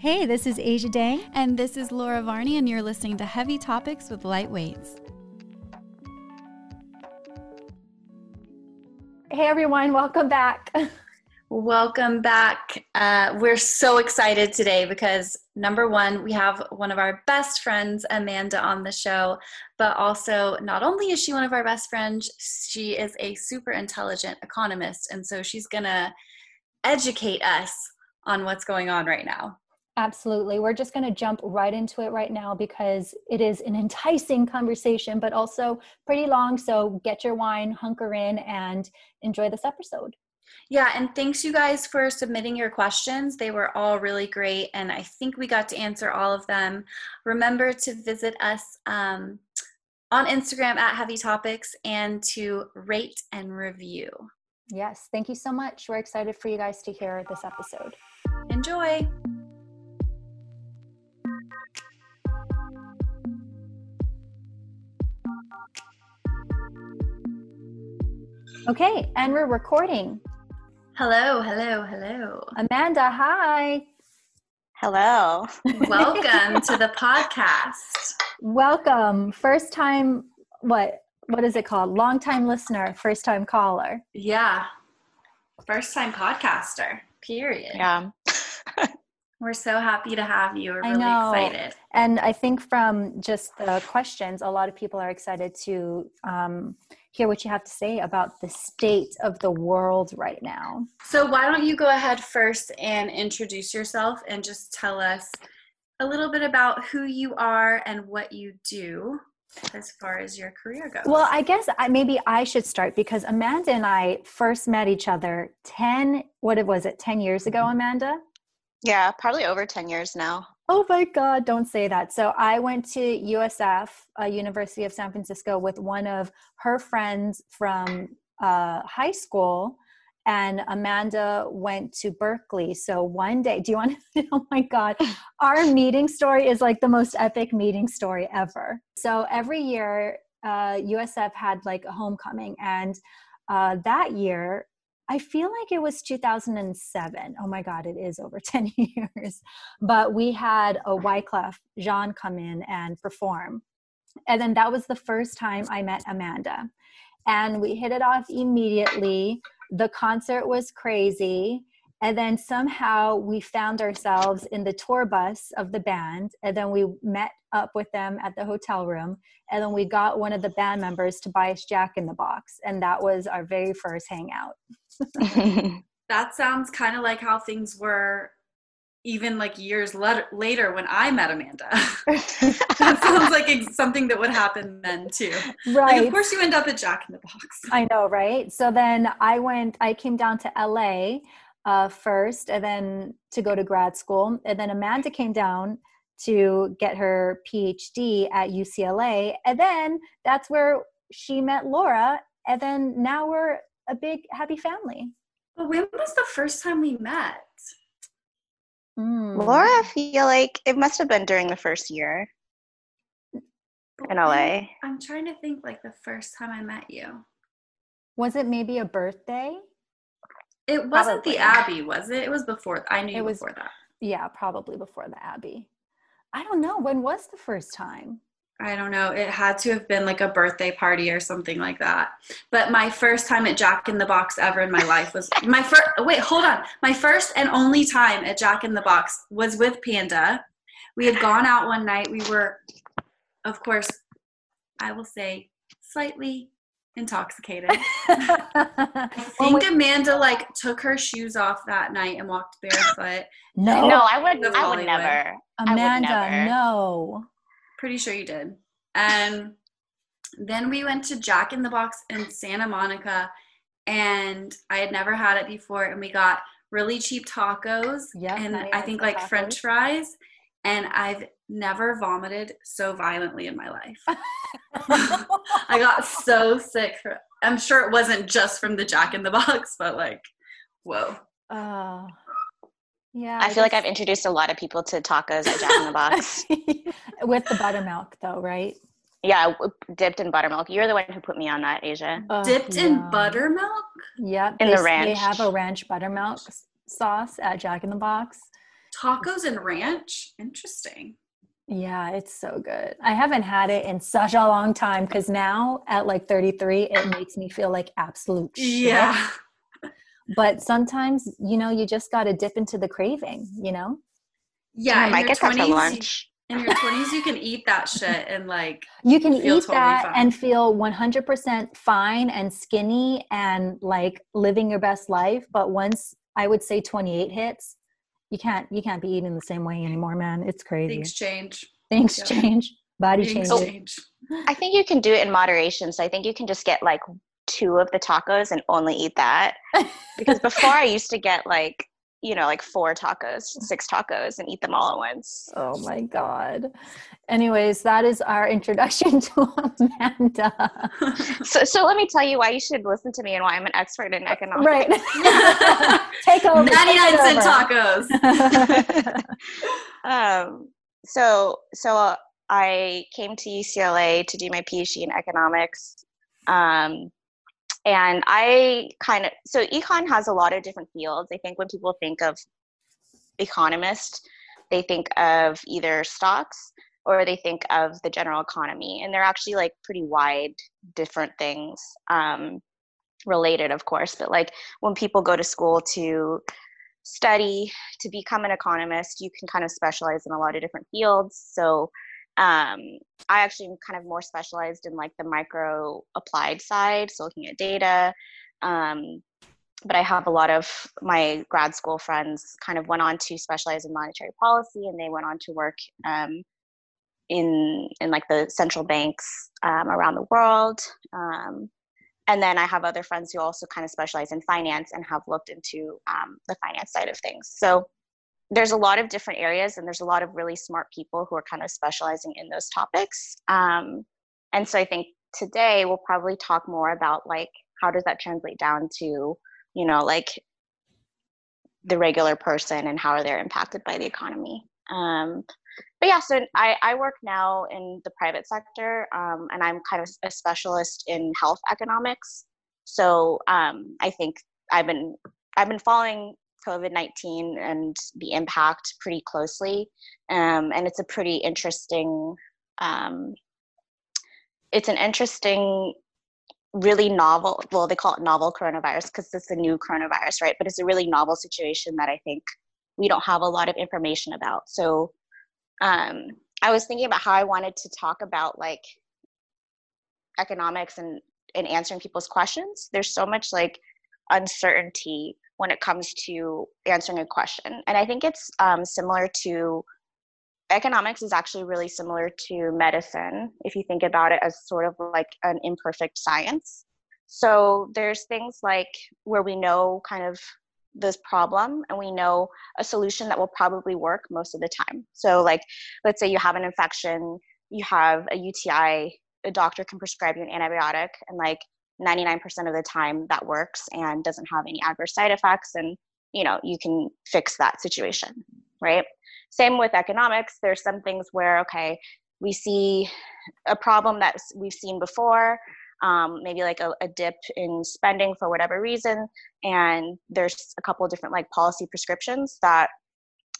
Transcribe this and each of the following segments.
Hey, this is Asia Dang. And this is Laura Varney, and you're listening to Heavy Topics with Light Weights. Hey, everyone, welcome back. Welcome back. Uh, we're so excited today because number one, we have one of our best friends, Amanda, on the show. But also, not only is she one of our best friends, she is a super intelligent economist. And so she's going to educate us on what's going on right now. Absolutely. We're just going to jump right into it right now because it is an enticing conversation, but also pretty long. So get your wine, hunker in, and enjoy this episode. Yeah, and thanks you guys for submitting your questions. They were all really great, and I think we got to answer all of them. Remember to visit us um, on Instagram at Heavy Topics and to rate and review. Yes, thank you so much. We're excited for you guys to hear this episode. Enjoy. Okay, and we're recording. Hello, hello, hello. Amanda, hi. Hello. Welcome to the podcast. Welcome. First time, what? What is it called? Long time listener, first time caller. Yeah. First time podcaster, period. Yeah. We're so happy to have you. We're I really know. excited. And I think from just the questions, a lot of people are excited to um, hear what you have to say about the state of the world right now. So, why don't you go ahead first and introduce yourself and just tell us a little bit about who you are and what you do as far as your career goes? Well, I guess I, maybe I should start because Amanda and I first met each other 10, what was it, 10 years ago, Amanda? Yeah, probably over 10 years now. Oh my God, don't say that. So I went to USF, uh, University of San Francisco, with one of her friends from uh, high school, and Amanda went to Berkeley. So one day, do you want to? Oh my God, our meeting story is like the most epic meeting story ever. So every year, uh, USF had like a homecoming, and uh, that year, I feel like it was 2007. Oh my God, it is over 10 years. But we had a Wyclef Jean come in and perform. And then that was the first time I met Amanda. And we hit it off immediately. The concert was crazy. And then somehow we found ourselves in the tour bus of the band. And then we met up with them at the hotel room. And then we got one of the band members to buy us Jack in the Box. And that was our very first hangout. that sounds kind of like how things were even like years let- later when I met Amanda. that sounds like ex- something that would happen then too. Right. Like, of course, you end up at Jack in the Box. I know, right? So then I went, I came down to LA uh, first and then to go to grad school. And then Amanda came down to get her PhD at UCLA. And then that's where she met Laura. And then now we're a big happy family. But when was the first time we met? Mm. Laura, I feel like it must have been during the first year in LA. I'm trying to think like the first time I met you. Was it maybe a birthday? It wasn't Probably. the Abbey, was it? It was before. I knew It was- before that. Yeah, probably before the Abbey. I don't know. When was the first time? I don't know. It had to have been like a birthday party or something like that. But my first time at Jack in the Box ever in my life was my first. Wait, hold on. My first and only time at Jack in the Box was with Panda. We had gone out one night. We were, of course, I will say, slightly intoxicated. I think Amanda like took her shoes off that night and walked barefoot. no, No, I would That's I Hollywood. would never. I would Amanda, never. no. Pretty sure you did. And then we went to Jack in the Box in Santa Monica, and I had never had it before. And we got really cheap tacos, Yep, and I I think like tacos. French fries. And I've never vomited so violently in my life. I got so sick. For, I'm sure it wasn't just from the Jack in the Box, but like, whoa. Oh, yeah. I feel like I've introduced a lot of people to tacos at Jack in the Box. with the buttermilk, though, right? yeah, dipped in buttermilk. You're the one who put me on that, Asia. Oh, Dipped in buttermilk? Yep. In they, the They ranch. have a ranch buttermilk sauce at Jack in the Box. Tacos and ranch? Interesting. Yeah, it's so good. I haven't had it in such a long time because now at like 33, it makes me feel like absolute shit. Yeah. But sometimes, you know, you just got to dip into the craving, you know? Yeah. I in might your get that for 20s, you- lunch. In your 20s, you can eat that shit and like, You can Feel eat totally that fine. and feel 100% fine and skinny and like living your best life. But once I would say 28 hits, you can't you can't be eating the same way anymore, man. It's crazy. things change. Things Yeah. change. Body Things changes. change. I think you can do it in moderation. So I think you can just get like two of the tacos and only eat that. Because before I used to get like, you know, like four tacos, six tacos and eat them all at once. Oh my God. Anyways, that is our introduction to Amanda. So, so let me tell you why you should listen to me and why I'm an expert in economics. right. Take over. 99 take cent over. tacos. um, so so uh, I came to UCLA to do my PhD in economics, um, and I kind of so econ has a lot of different fields. I think when people think of economist, they think of either stocks or they think of the general economy, and they're actually like pretty wide, different things. Um, related of course but like when people go to school to study to become an economist, you can kind of specialize in a lot of different fields. So um, I actually am kind of more specialized in like the micro applied side, so looking at data. Um, but I have a lot of my grad school friends kind of went on to specialize in monetary policy, and they went on to work um, in in like the central banks um, around the world. Um, and then I have other friends who also kind of specialize in finance and have looked into um, the finance side of things. So there's a lot of different areas, and there's a lot of really smart people who are kind of specializing in those topics. Um, and so I think today we'll probably talk more about like how does that translate down to you know like the regular person and how are they impacted by the economy. Um, but yeah, so I, I work now in the private sector, um, and I'm kind of a specialist in health economics. So um, I think I've been I've been following COVID nineteen and the impact pretty closely, um, and it's a pretty interesting. Um, it's an interesting, really novel. Well, they call it novel coronavirus because it's a new coronavirus, right? But it's a really novel situation that I think we don't have a lot of information about. So um, I was thinking about how I wanted to talk about like economics and and answering people's questions. There's so much like uncertainty when it comes to answering a question, and I think it's um, similar to economics is actually really similar to medicine if you think about it as sort of like an imperfect science. So there's things like where we know kind of this problem and we know a solution that will probably work most of the time. So, like, let's say you have an infection, you have a UTI, a doctor can prescribe you an antibiotic, and like 99% of the time that works and doesn't have any adverse side effects, and you know, you can fix that situation, right? Same with economics. There's some things where, okay, we see a problem that we've seen before. Um, maybe like a, a dip in spending for whatever reason and there's a couple different like policy prescriptions that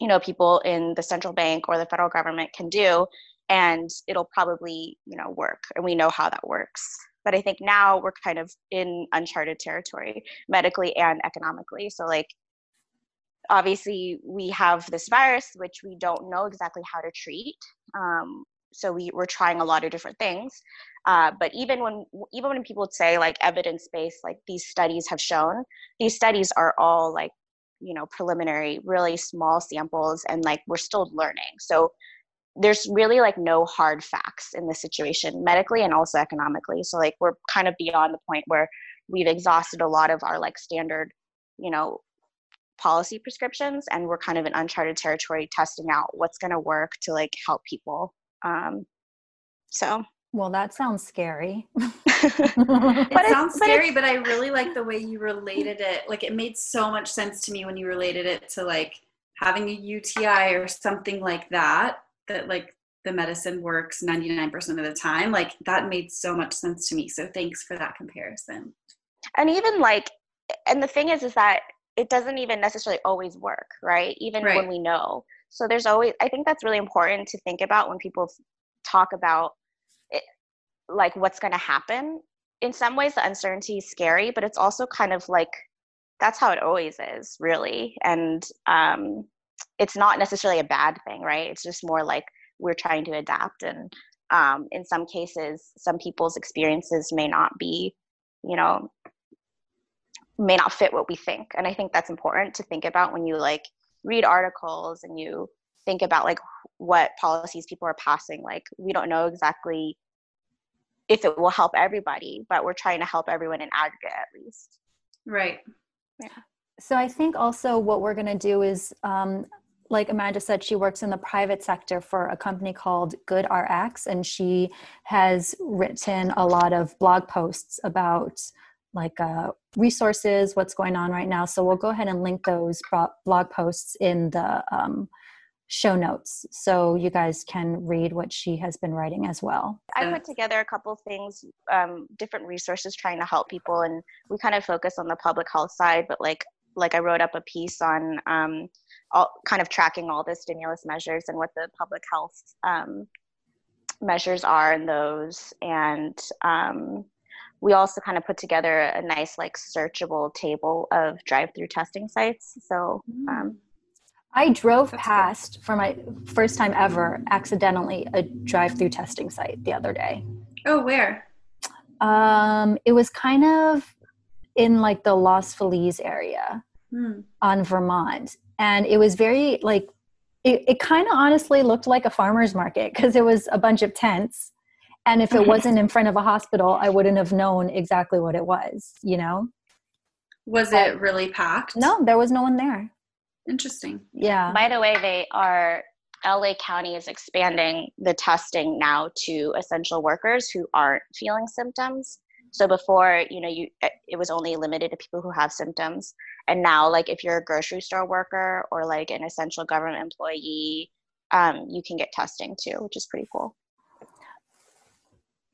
you know people in the central bank or the federal government can do and it'll probably you know work and we know how that works but i think now we're kind of in uncharted territory medically and economically. So like obviously we have this virus which we don't know exactly how to treat um, so we, we're trying a lot of different things. Uh, but even when even when people say like evidence based like these studies have shown these studies are all like you know preliminary really small samples and like we're still learning. So there's really like no hard facts in this situation medically and also economically so like we're kind of beyond the point where we've exhausted a lot of our like standard you know policy prescriptions and we're kind of in uncharted territory testing out what's going to work to like help people um so Well, that sounds scary. It But it's- sounds but scary, but I really like the way you related it. Like it made so much sense to me when you related it to like having a UTI or something like that, that like the medicine works 99% of the time. Like that made so much sense to me. So thanks for that comparison. and even like and the thing is is that it doesn't even necessarily always work, right? Even Right. when we know. So there's always I think that's really important to think about when people talk about it, like what's going to happen. In some ways the uncertainty is scary, but it's also kind of like that's how it always is, really. And um it's not necessarily a bad thing, right? It's just more like we're trying to adapt and um, in some cases some people's experiences may not be you know may not fit what we think and i think that's important to think about when you like read articles and you think about like what policies people are passing like we don't know exactly if it will help everybody but we're trying to help everyone in aggregate at least Right. Yeah. So I think also what we're going to do is, um, like Amanda said, she works in the private sector for a company called GoodRx, and she has written a lot of blog posts about like uh, resources, what's going on right now. So we'll go ahead and link those blog posts in the um, show notes, so you guys can read what she has been writing as well. I put together a couple things, um, different resources trying to help people, and we kind of focus on the public health side. But like, like I wrote up a piece on um, all kind of tracking all the stimulus measures and what the public health um, measures are in those, and um, we also kind of put together a nice like searchable table of drive-through testing sites. So um, I drove That's cool. past for my first time ever accidentally a drive-through testing site the other day. Oh, where? Um, it was kind of in like the Los Feliz area Hmm. on Vermont, and it was very like it, it kind of honestly looked like a farmer's market because it was a bunch of tents. And if it wasn't in front of a hospital, I wouldn't have known exactly what it was, you know? Was it really packed? No, there was no one there. Interesting. Yeah. By the way, they are LA County is expanding the testing now to essential workers who aren't feeling symptoms. So before, you know, you it was only limited to people who have symptoms, and now, like if you're a grocery store worker or like an essential government employee, um, you can get testing too, which is pretty cool.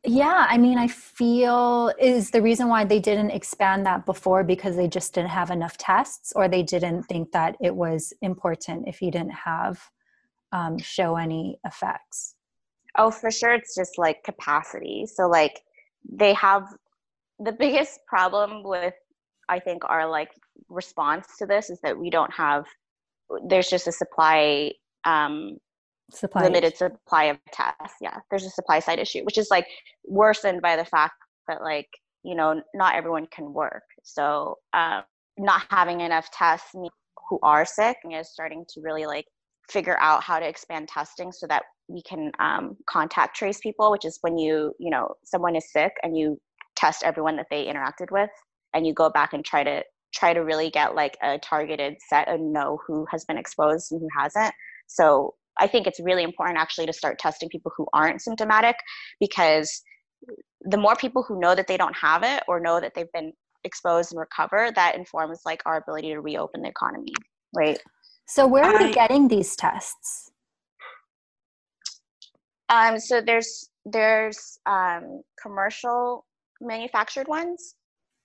Yeah, I mean, I feel is the reason why they didn't expand that before because they just didn't have enough tests, or they didn't think that it was important if you didn't have um, show any effects. Oh, for sure, it's just like capacity. So like they have the biggest problem with I think are like response to this is that we don't have there's just a supply um Supply limited supply of tests. Yeah, there's a supply side issue, which is like worsened by the fact that like you know not everyone can work. So um, not having enough tests means who are sick is starting to really like figure out how to expand testing so that we can um, contact trace people, which is when you you know someone is sick and you test everyone that they interacted with, and you go back and try to try to really get like a targeted set and know who has been exposed and who hasn't. So I think it's really important actually to start testing people who aren't symptomatic because the more people who know that they don't have it or know that they've been exposed and recover, that informs like our ability to reopen the economy, right? So where are I- we getting these tests? Um, so there's there's um, commercial manufactured ones.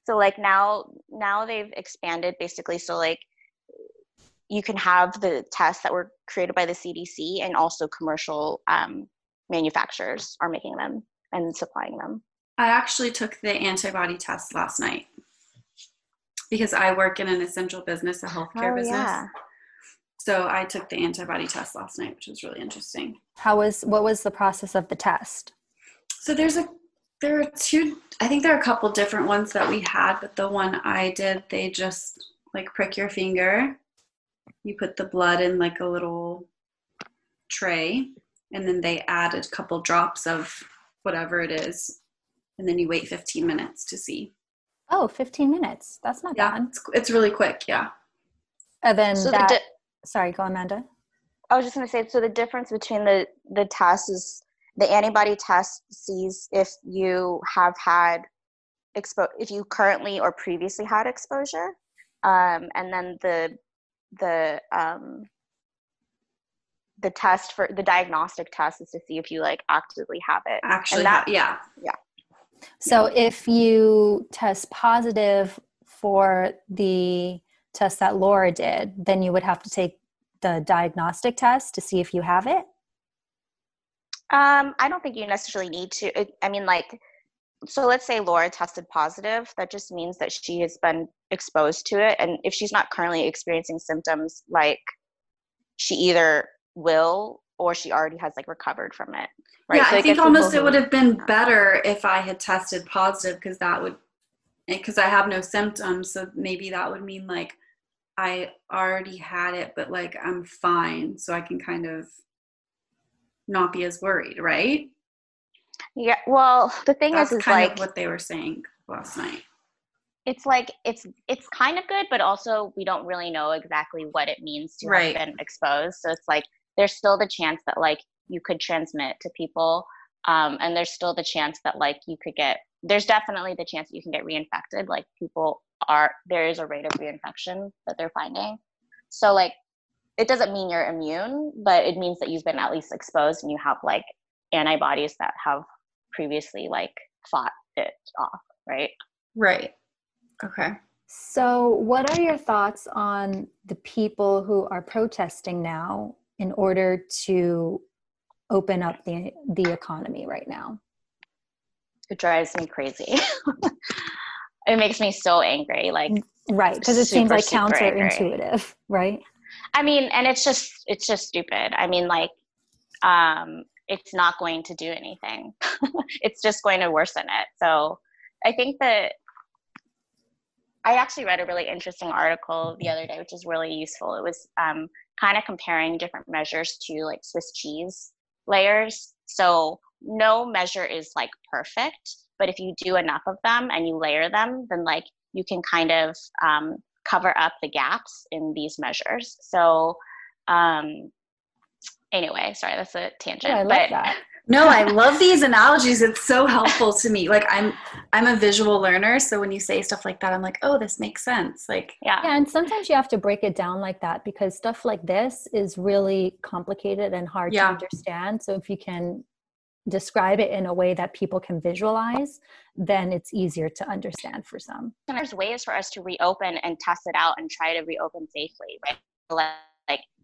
So like now now they've expanded basically. So like you can have the tests that were created by the CDC and also commercial um, manufacturers are making them and supplying them. I actually took the antibody test last night because I work in an essential business, a healthcare Oh, business. yeah. So I took the antibody test last night, which was really interesting. How was what was the process of the test? So there's a there are two I think there are a couple different ones that we had, but the one I did, they just like prick your finger. You put the blood in like a little tray and then they add a couple drops of whatever it is and then you wait 15 minutes to see. Oh, 15 minutes. That's not Yeah, bad. it's, it's really quick, yeah. And then So the that di- sorry, go Amanda. I was just going to say, so the difference between the the tests is the antibody test sees if you have had expo if you currently or previously had exposure, um, and then the the um, the test for the diagnostic test is to see if you like actively have it. Actually, that- ha- yeah. So if you test positive for the test that Laura did, then you would have to take the diagnostic test to see if you have it? Um, I don't think you necessarily need to. I mean, like, so let's say Laura tested positive. That just means that she has been exposed to it. And if she's not currently experiencing symptoms, like, she either will or she already has like recovered from it. Right. Yeah, so I think almost it would have been better if I had tested positive because that would, because I have no symptoms. So maybe that would mean like I already had it, but like I'm fine. So I can kind of not be as worried, right? Yeah. Well, the thing That's is, is kind like of what they were saying last night. It's like it's it's kind of good, but also we don't really know exactly what it means to right. have been exposed. So it's like there's still the chance that like you could transmit to people, um, and there's still the chance that like you could get. There's definitely the chance that you can get reinfected. Like people are there is a rate of reinfection that they're finding. So like it doesn't mean you're immune, but it means that you've been at least exposed and you have like antibodies that have previously like fought it off, right? Right. Okay. So, what are your thoughts on the people who are protesting now in order to open up the the economy right now? It drives me crazy. it makes me so angry. Like right, because it seems like counterintuitive, right? I mean, and it's just it's just stupid. I mean, like, um, it's not going to do anything. it's just going to worsen it. So I think that I actually read a really interesting article the other day, which is really useful. It was um, kind of comparing different measures to like Swiss cheese layers. So no measure is like perfect, but if you do enough of them and you layer them, then like you can kind of um, cover up the gaps in these measures. So um, anyway, sorry, that's a tangent. Yeah, I love that. No, I love these analogies. It's so helpful to me. Like I'm I'm a visual learner, so when you say stuff like that, I'm like, "Oh, this makes sense." Like yeah. Yeah, and sometimes you have to break it down like that because stuff like this is really complicated and hard Yeah. to understand. So if you can describe it in a way that people can visualize, then it's easier to understand for some. And there's ways for us to reopen and test it out and try to reopen safely, right? Like,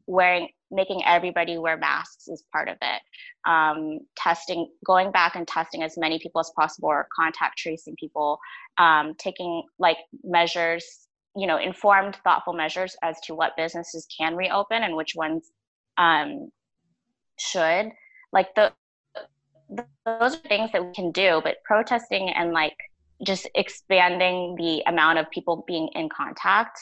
wearing, making everybody wear masks is part of it. Um, testing, going back and testing as many people as possible, or contact tracing people, um, taking like measures, you know, informed, thoughtful measures as to what businesses can reopen and which ones um, should. Like the those are things that we can do but protesting and like just expanding the amount of people being in contact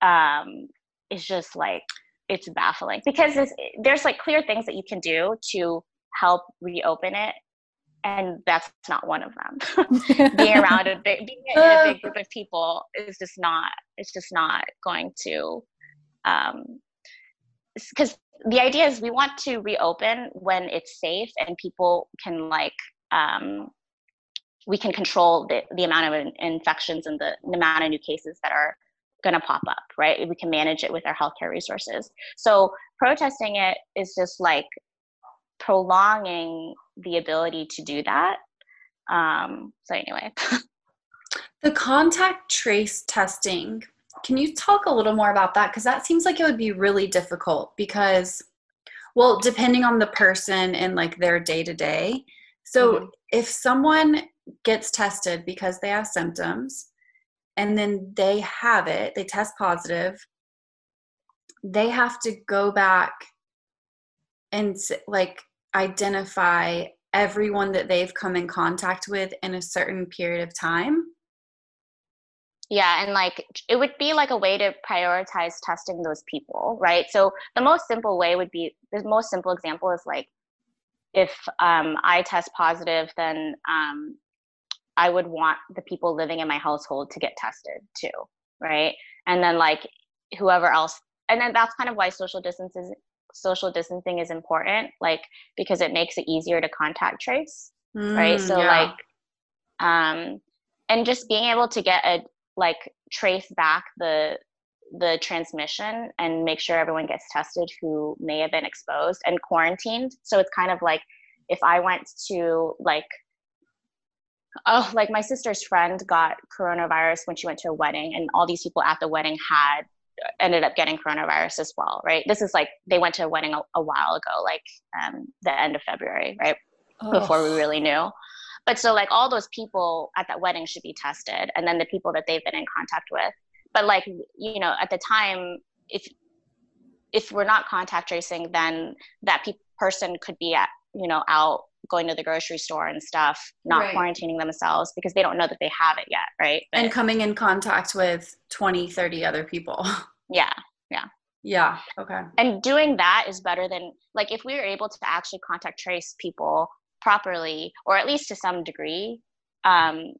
um, is just like it's baffling. Because there's like clear things that you can do to help reopen it and that's not one of them. Being around a big being in a big group of people is just not it's just not going to um because the idea is we want to reopen when it's safe and people can like um, we can control the, the amount of infections and the, the amount of new cases that are going to pop up right? We can manage it with our healthcare resources. So protesting it is just like prolonging the ability to do that. Um, so anyway. The contact trace testing can you talk a little more about that? Because that seems like it would be really difficult because, well, depending on the person and like their day to day. So mm-hmm. if someone gets tested because they have symptoms and then they have it, they test positive, they have to go back and like identify everyone that they've come in contact with in a certain period of time yeah and like it would be like a way to prioritize testing those people right? So the most simple way would be the most simple example is like if um, i test positive then um, i would want the people living in my household to get tested too right? And then like whoever else and then that's kind of why social distances social distancing is important like because it makes it easier to contact trace mm, right so yeah. like um and just being able to get a like trace back the the transmission and make sure everyone gets tested who may have been exposed and quarantined so it's kind of like if i went to like oh like my sister's friend got coronavirus when she went to a wedding and all these people at the wedding had ended up getting coronavirus as well, right? This is like they went to a wedding a, a while ago, like um, the end of February, right? Oh. Before we really knew. But so like all those people at that wedding should be tested, and then the people that they've been in contact with. But like you know, at the time, if if we're not contact tracing, then that pe- person could be at you know out going to the grocery store and stuff, not right. quarantining themselves because they don't know that they have it yet, right? But, and coming in contact with 20, 30 other people. Yeah, yeah. Yeah, okay. And doing that is better than, like, if we were able to actually contact trace people properly, or at least to some degree, um,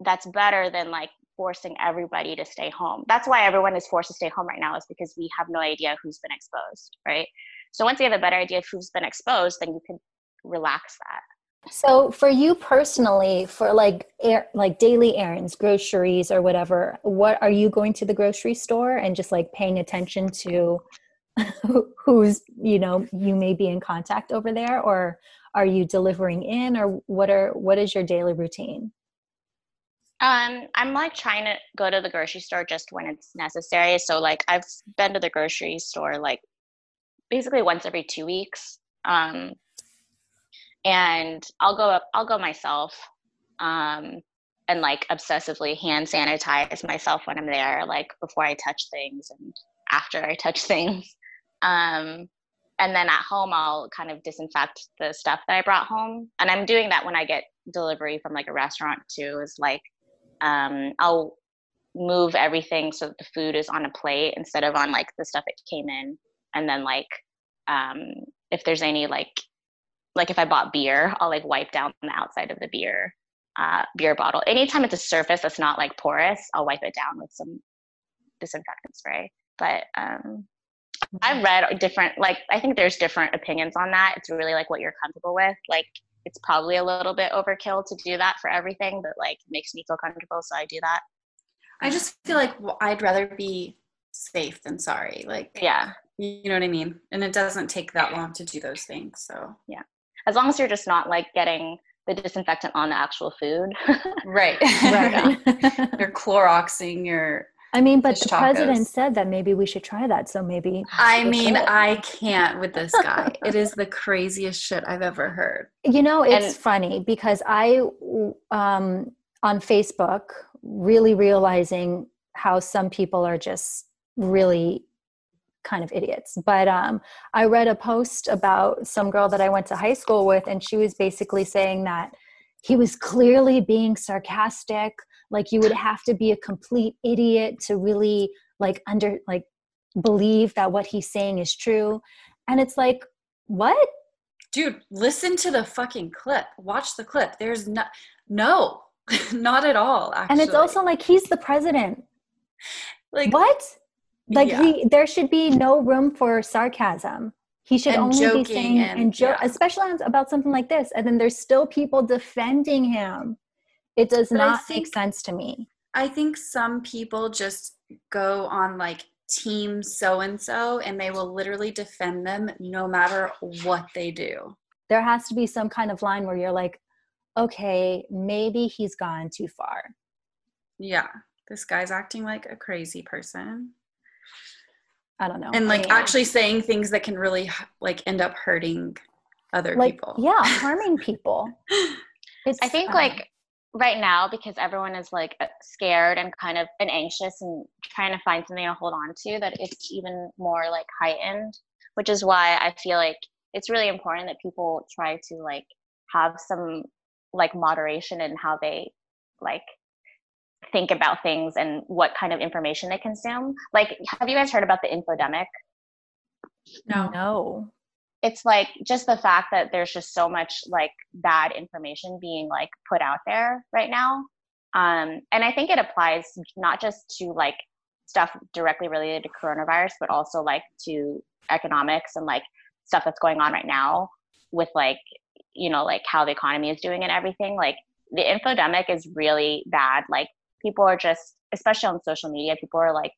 that's better than like forcing everybody to stay home. That's why everyone is forced to stay home right now, is because we have no idea who's been exposed, right? So once you have a better idea of who's been exposed, then you can relax that. So for you personally, for like like daily errands, groceries or whatever, what are you going to the grocery store and just like paying attention to who's you know you may be in contact over there, or are you delivering in, or what are what is your daily routine? Um, I'm like trying to go to the grocery store just when it's necessary. So like I've been to the grocery store like basically once every two weeks. Um, and I'll go up, I'll go myself, um, and like obsessively hand sanitize myself when I'm there, like before I touch things and after I touch things. Um, and then at home, I'll kind of disinfect the stuff that I brought home. And I'm doing that when I get delivery from like a restaurant too. Is like um, I'll move everything so that the food is on a plate instead of on like the stuff that came in. And then like um, if there's any like like if I bought beer, I'll like wipe down the outside of the beer uh, beer bottle. Anytime it's a surface that's not like porous, I'll wipe it down with some disinfectant spray. But um, I've read different like I think there's different opinions on that. It's really like what you're comfortable with. Like it's probably a little bit overkill to do that for everything, but like makes me feel comfortable, so I do that. I just feel like I'd rather be safe than sorry. Like yeah, you know what I mean. And it doesn't take that long to do those things. So yeah, as long as you're just not like getting the disinfectant on the actual food. right. right. you're Cloroxing your. I mean, but the tacos. president said that maybe we should try that. So maybe. I mean, I can't with this guy. it is the craziest shit I've ever heard. You know, it's and, funny because I, um, on Facebook, really realizing how some people are just really kind of idiots. But um, I read a post about some girl that I went to high school with, and she was basically saying that he was clearly being sarcastic. Like you would have to be a complete idiot to really like under like believe that what he's saying is true. And it's like, what? Dude, listen to the fucking clip. Watch the clip. There's no, no, not at all. Actually. And it's also like he's the president. Like what? like yeah. he there should be no room for sarcasm he should and only be saying and, and joke yeah. especially about something like this and then there's still people defending him it does but not think, make sense to me i think some people just go on like team so and so and they will literally defend them no matter what they do there has to be some kind of line where you're like okay maybe he's gone too far yeah this guy's acting like a crazy person I don't know. And like I mean, actually saying things that can really like end up hurting other like, people. Yeah, harming people. It's, I think um, like right now because everyone is like uh, scared and kind of and anxious and trying to find something to hold on to that it's even more like heightened, which is why I feel like it's really important that people try to like have some like moderation in how they like think about things and what kind of information they consume. Like, have you guys heard about the infodemic? No. No. It's like just the fact that there's just so much like bad information being like put out there right now. Um, and I think it applies not just to like stuff directly related to coronavirus, but also like to economics and like stuff that's going on right now with like, you know, like how the economy is doing and everything. Like the infodemic is really bad. Like people are just especially on social media people are like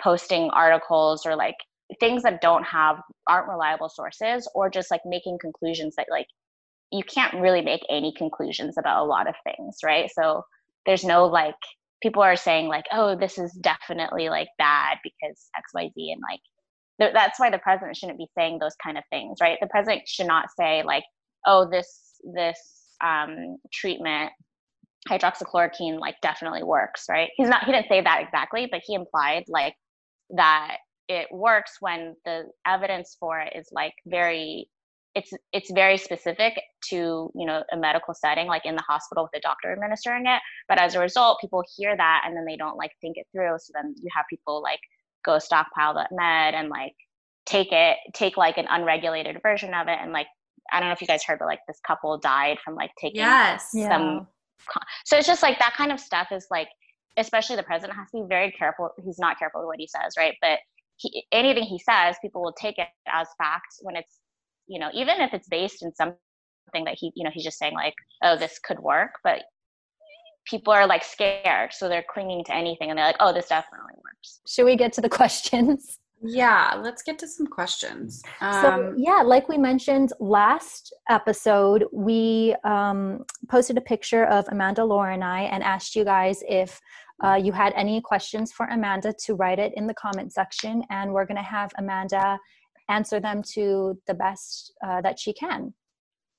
posting articles or like things that don't have aren't reliable sources or just like making conclusions that like you can't really make any conclusions about a lot of things right? So there's no like people are saying like oh this is definitely like bad because xyz and like th- that's why the president shouldn't be saying those kind of things right? The president should not say like oh this this um, treatment hydroxychloroquine like definitely works right? He's not he didn't say that exactly but he implied like that it works when the evidence for it is like very it's it's very specific to you know a medical setting like in the hospital with a doctor administering it. But as a result people hear that and then they don't like think it through. So then you have people like go stockpile that med and like take it take like an unregulated version of it. And like i don't know if you guys heard but like this couple died from like taking yes. some yeah. so it's just like that kind of stuff is like especially the president has to be very careful. He's not careful with what he says right? But he, anything he says people will take it as fact when it's you know even if it's based in something that he you know he's just saying like oh this could work but people are like scared so they're clinging to anything and they're like oh this definitely works. Should we get to the questions? Yeah let's get to some questions. Um, so yeah like we mentioned last episode we um, posted a picture of amanda laura and i and asked you guys if uh, you had any questions for amanda to write it in the comment section and we're going to have amanda answer them to the best uh, that she can.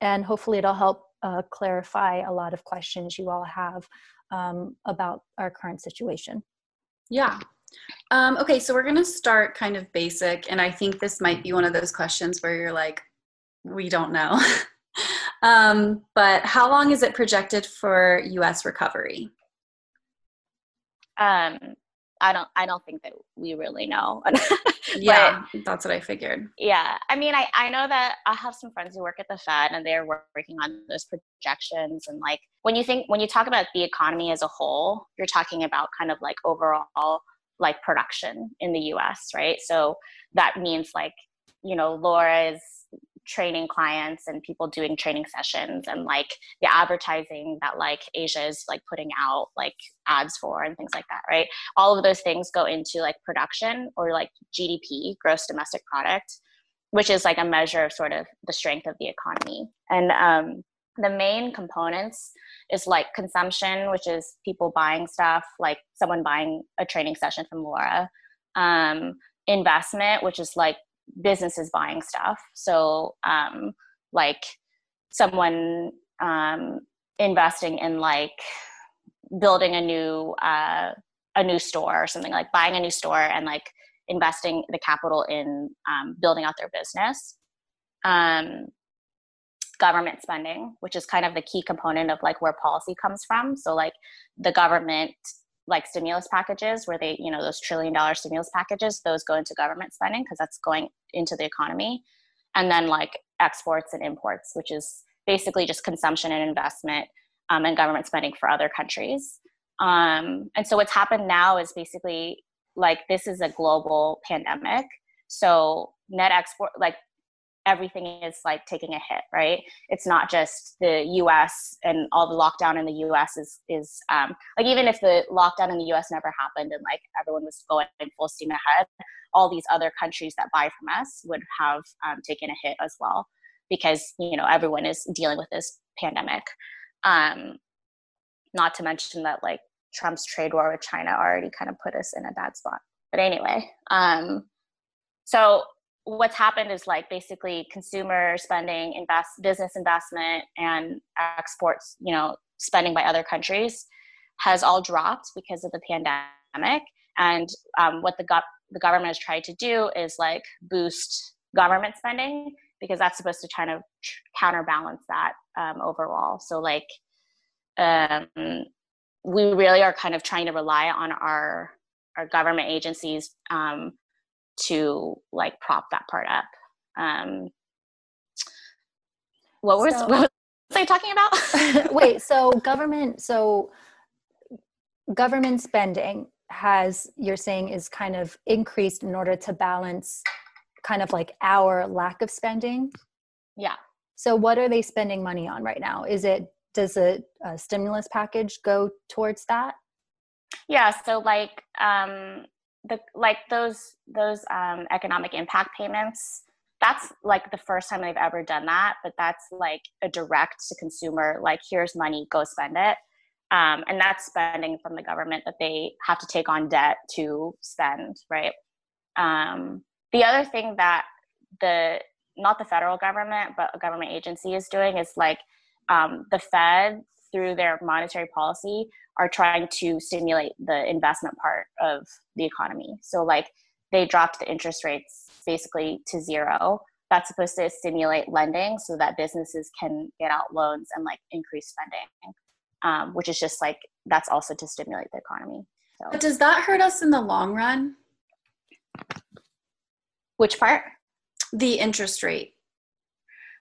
And hopefully, it'll help uh, clarify a lot of questions you all have um, about our current situation. Yeah. Um, okay, so we're going to start kind of basic. And I think this might be one of those questions where you're like, we don't know. um, but how long is it projected for US recovery? Um, I don't I don't think that we really know. yeah, that's what I figured. Yeah. I mean, I I know that I have some friends who work at the Fed and they're working on those projections and like when you think when you talk about the economy as a whole, you're talking about kind of like overall like production in the US, right? So that means like, you know, Laura's training clients and people doing training sessions and like the advertising that like Asia is like putting out like ads for and things like that, right? All of those things go into like production or like GDP, gross domestic product, which is like a measure of sort of the strength of the economy. And um, the main components is like consumption, which is people buying stuff, like someone buying a training session from Laura. Um, investment, which is like businesses buying stuff. So, um, like someone um, investing in like building a new uh, a new store or something like buying a new store and like investing the capital in um, building out their business. Um, government spending, which is kind of the key component of like where policy comes from. So like the government like stimulus packages where they you know those trillion dollar stimulus packages those go into government spending because that's going into the economy. And then like exports and imports which is basically just consumption and investment um, and government spending for other countries. Um, and so what's happened now is basically like this is a global pandemic. So net export like everything is like taking a hit, right? It's not just the U.S. and all the lockdown in the U.S. is is um, like even if the lockdown in the U.S. never happened and like everyone was going full steam ahead, all these other countries that buy from us would have um, taken a hit as well because you know everyone is dealing with this pandemic. Um, not to mention that like Trump's trade war with China already kind of put us in a bad spot. But anyway, um, so what's happened is like basically consumer spending, invest, business investment, and exports, you know, spending by other countries has all dropped because of the pandemic. And um, what the, go- the government has tried to do is like boost government spending because that's supposed to kind of counterbalance that um, overall. So like, um, we really are kind of trying to rely on our our government agencies um, to like prop that part up. Um, what was so, what was I talking about? wait, so government, so government spending has you're saying is kind of increased in order to balance kind of like our lack of spending. Yeah. So what are they spending money on right now? Is it does a, a stimulus package go towards that? Yeah. So like um, the like those those um, economic impact payments that's like the first time they've ever done that but that's like a direct to consumer like here's money go spend it um, and that's spending from the government that they have to take on debt to spend, right? Um, the other thing that the not the federal government but a government agency is doing is like um, the Fed through their monetary policy are trying to stimulate the investment part of the economy. So like they dropped the interest rates basically to zero. That's supposed to stimulate lending so that businesses can get out loans and like increase spending, um, which is just like that's also to stimulate the economy. So. But does that hurt us in the long run? Which part? The interest rate.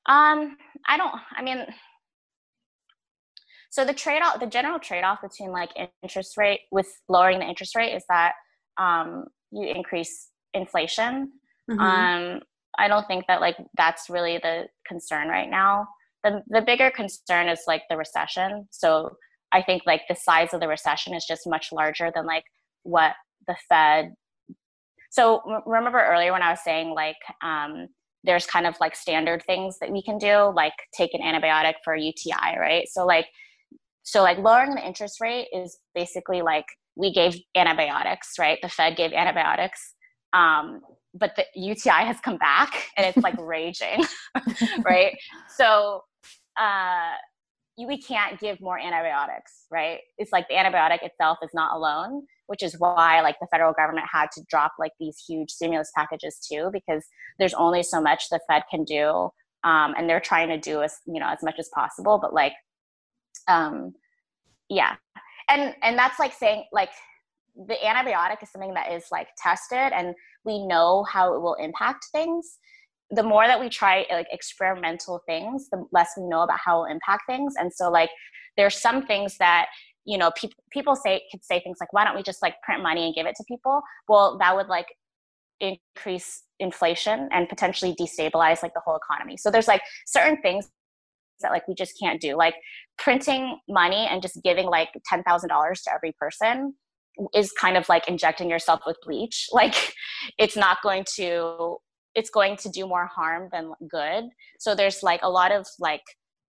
Um, I don't. I mean, so the trade off, the general trade off between like interest rate with lowering the interest rate is that um, you increase inflation. Mm-hmm. Um, I don't think that like that's really the concern right now. The the bigger concern is like the recession. So I think like the size of the recession is just much larger than like what the Fed. So remember earlier when I was saying like um, there's kind of like standard things that we can do, like take an antibiotic for a UTI, right? So like so like lowering the interest rate is basically like we gave antibiotics, right? The Fed gave antibiotics. Um, but the UTI has come back and it's like raging, right? So uh, we can't give more antibiotics, right? It's like the antibiotic itself is not alone, which is why like the federal government had to drop like these huge stimulus packages too, because there's only so much the Fed can do, um, and they're trying to do as you know as much as possible, but like um yeah. And and that's like saying like the antibiotic is something that is like tested and we know how it will impact things. The more that we try like experimental things the less we know about how it will impact things. And so like there's some things that you know people people say could say things like why don't we just like print money and give it to people? Well that would like increase inflation and potentially destabilize like the whole economy. So there's like certain things that like we just can't do. Like printing money and just giving like $10,000 to every person is kind of like injecting yourself with bleach. Like it's not going to it's going to do more harm than good. So there's like a lot of like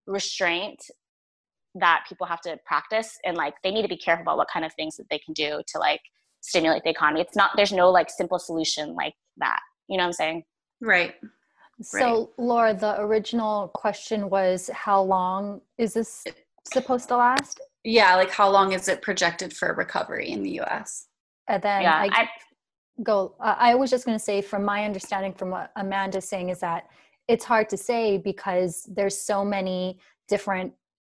restraint that people have to practice and like they need to be careful about what kind of things that they can do to like stimulate the economy. It's not there's no like simple solution like that. You know what i'm saying? Right so, right. Laura, the original question was how long is this supposed to last? Yeah, like how long is it projected for recovery in the US? And then yeah, I, I go, uh, I was just going to say, from my understanding, from what Amanda's saying, is that it's hard to say because there's so many different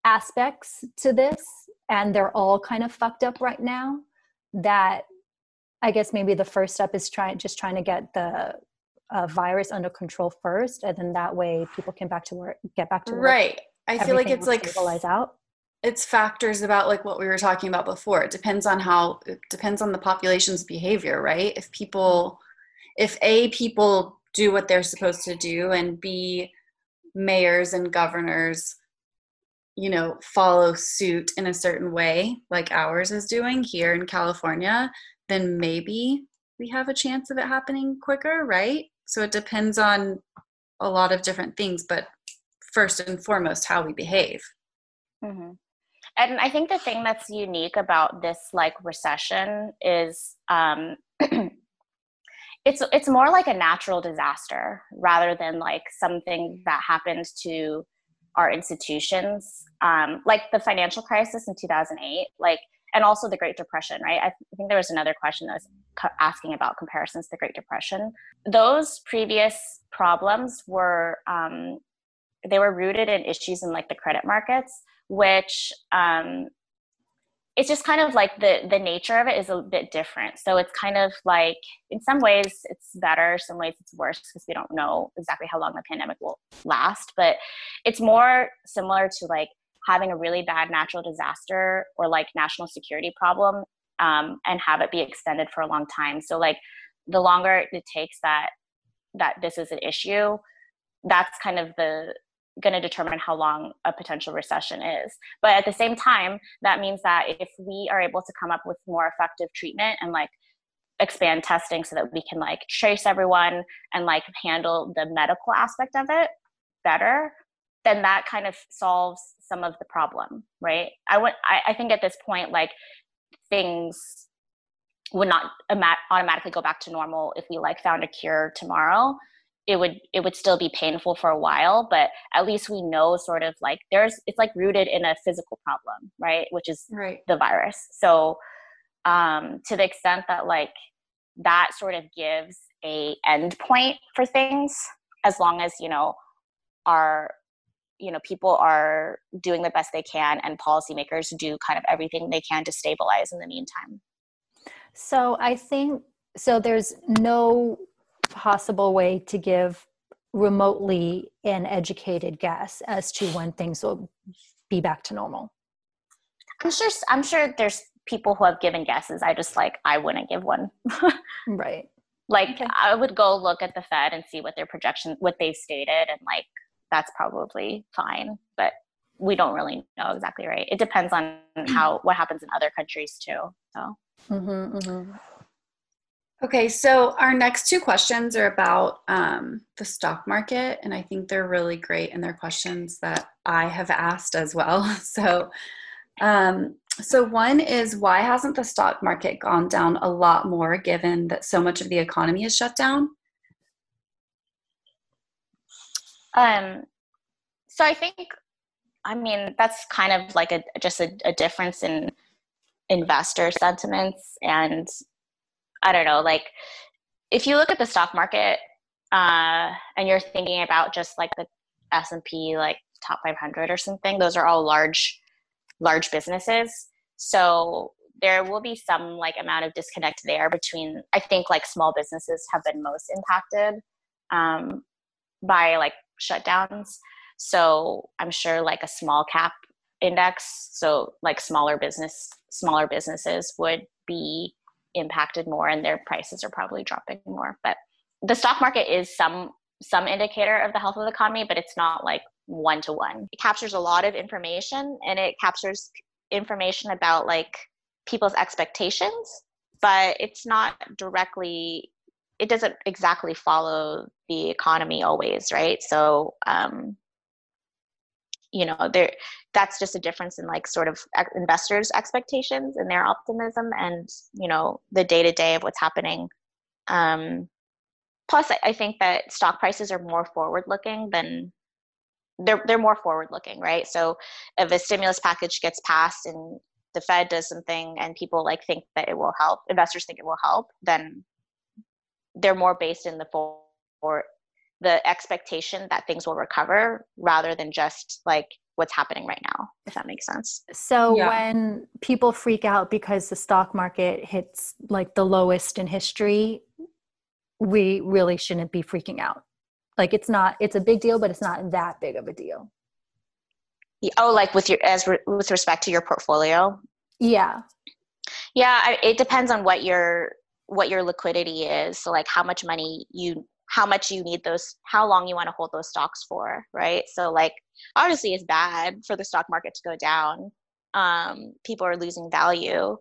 aspects to this and they're all kind of fucked up right now that I guess maybe the first step is trying just trying to get the uh, virus under control first, and then that way people can back to work, get back to work. Right. I feel like it's like stabilize out. It's factors about like what we were talking about before. It depends on how it depends on the population's behavior, right? If people, if a people do what they're supposed to do, and b mayors and governors you know follow suit in a certain way like ours is doing here in california then maybe we have a chance of it happening quicker right so it depends on a lot of different things, but first and foremost, how we behave. Mm-hmm. And I think the thing that's unique about this like recession is um, it's it's more like a natural disaster rather than like something that happened to our institutions, um, like the financial crisis in 2008. Like and also the Great Depression, right? I, think there was another question that was asking about comparisons to the Great Depression. Those previous problems were um, they were rooted in issues in like the credit markets, which um, it's just kind of like the the nature of it is a bit different. So it's kind of like in some ways it's better, some ways it's worse because we don't know exactly how long the pandemic will last. But it's more similar to like having a really bad natural disaster or like national security problem um, and have it be extended for a long time. So like the longer it takes that that this is an issue that's kind of the going to determine how long a potential recession is. But at the same time that means that if we are able to come up with more effective treatment and like expand testing so that we can like trace everyone and like handle the medical aspect of it better then that kind of solves some of the problem, right? I would, I, I think at this point, like things would not automatically go back to normal if we like found a cure tomorrow it would it would still be painful for a while but at least we know sort of like there's it's like rooted in a physical problem right which is right. the virus so um to the extent that like that sort of gives a end point for things as long as you know our you know people are doing the best they can and policymakers do kind of everything they can to stabilize in the meantime. So i think so there's no possible way to give remotely an educated guess as to when things will be back to normal. I'm sure i'm sure there's people who have given guesses. I just like i wouldn't give one. Right. Like okay. i would go look at the fed and see what their projection what they've stated and like that's probably fine but we don't really know exactly right it depends on how what happens in other countries too so mm-hmm, mm-hmm. Okay, so our next two questions are about um, the stock market, and I think they're really great, and they're questions that I have asked as well. So, um, so one is why hasn't the stock market gone down a lot more, given that so much of the economy is shut down? Um, so I think, I mean, that's kind of like a just a, a difference in investor sentiments and I don't know, like if you look at the stock market uh, and you're thinking about just like the S and P, like top 500 or something, those are all large, large businesses. So there will be some like amount of disconnect there between. I think like small businesses have been most impacted um, by like shutdowns. So I'm sure like a small cap index, so like smaller business, smaller businesses would be impacted more and their prices are probably dropping more but the stock market is some some indicator of the health of the economy but it's not like one to one it captures a lot of information and it captures information about like people's expectations but it's not directly it doesn't exactly follow the economy always right? So um you know there that's just a difference in like sort of investors expectations and their optimism and you know the day to day of what's happening. Um plus I, I think that stock prices are more forward looking than they're they're more forward looking right? So if a stimulus package gets passed and the fed does something and people like think that it will help investors think it will help then they're more based in the for the expectation that things will recover rather than just like what's happening right now if that makes sense. So yeah. when people freak out because the stock market hits like the lowest in history we really shouldn't be freaking out. Like it's not it's a big deal but it's not that big of a deal. Oh like with your as re, with respect to your portfolio? Yeah. Yeah I, it depends on what your what your liquidity is so like how much money you how much you need those how long you want to hold those stocks for right? So like obviously it's bad for the stock market to go down. Um, people are losing value.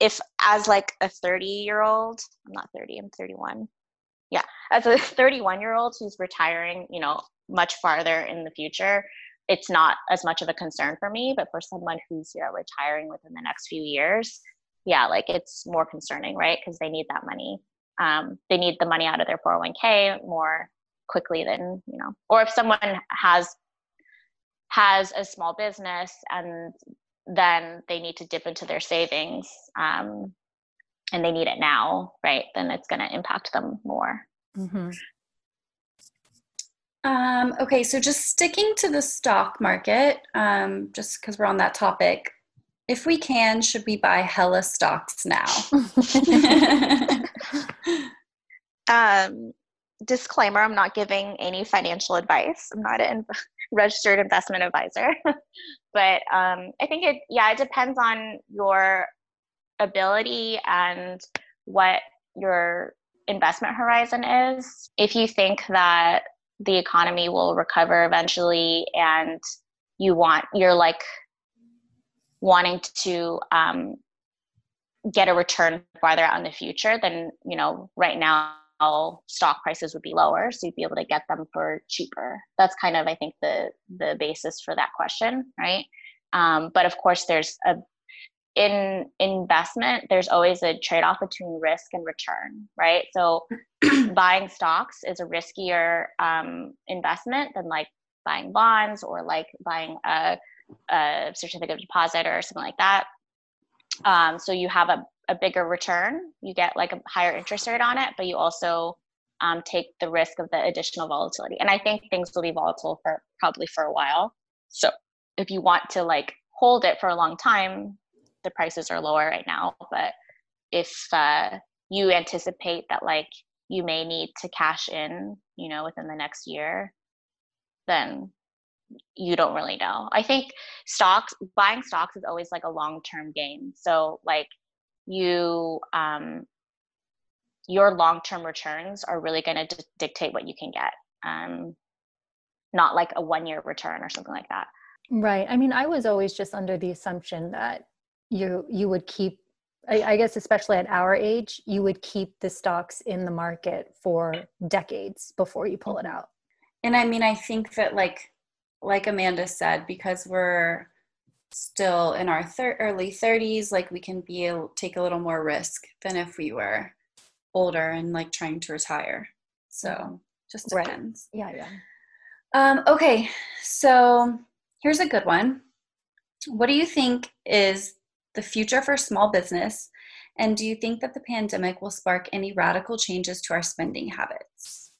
If as like a 30 year old i'm not 30 i'm 31 yeah as a 31 year old who's retiring you know much farther in the future it's not as much of a concern for me but for someone who's you know retiring within the next few years yeah like it's more concerning right? Because they need that money. Um, they need the money out of their 401k more quickly than you know or if someone has has a small business and then they need to dip into their savings um, and they need it now right then it's going to impact them more. Mm-hmm. um, okay so just sticking to the stock market um, just because we're on that topic if we can should we buy hella stocks now? Um, disclaimer i'm not giving any financial advice. I'm not a registered investment advisor. But um, i think it yeah it depends on your ability and what your investment horizon is. If you think that the economy will recover eventually and you want you're like wanting to um, get a return farther out in the future, then you know right now stock prices would be lower so you'd be able to get them for cheaper. That's kind of i think the the basis for that question right? Um, but of course there's a in investment there's always a trade-off between risk and return right? So buying stocks is a riskier um, investment than like buying bonds or like buying a, a certificate of deposit or something like that. Um, so you have a, a bigger return. You get like a higher interest rate on it but you also um, take the risk of the additional volatility. And i think things will be volatile for probably for a while. So if you want to like hold it for a long time the prices are lower right now. But if uh, you anticipate that like you may need to cash in you know within the next year then you don't really know. I think stocks buying stocks is always like a long term game. So like you um your long term returns are really going to d- dictate what you can get um not like a one year return or something like that. Right. I mean i was always just under the assumption that you you would keep I, I, guess especially at our age you would keep the stocks in the market for decades before you pull it out. And i mean i think that like like amanda said because we're still in our thir- early 30s like we can be able, take a little more risk than if we were older and like trying to retire so just depends right. yeah yeah um, okay so here's a good one what do you think is the future for small business? And do you think that the pandemic will spark any radical changes to our spending habits?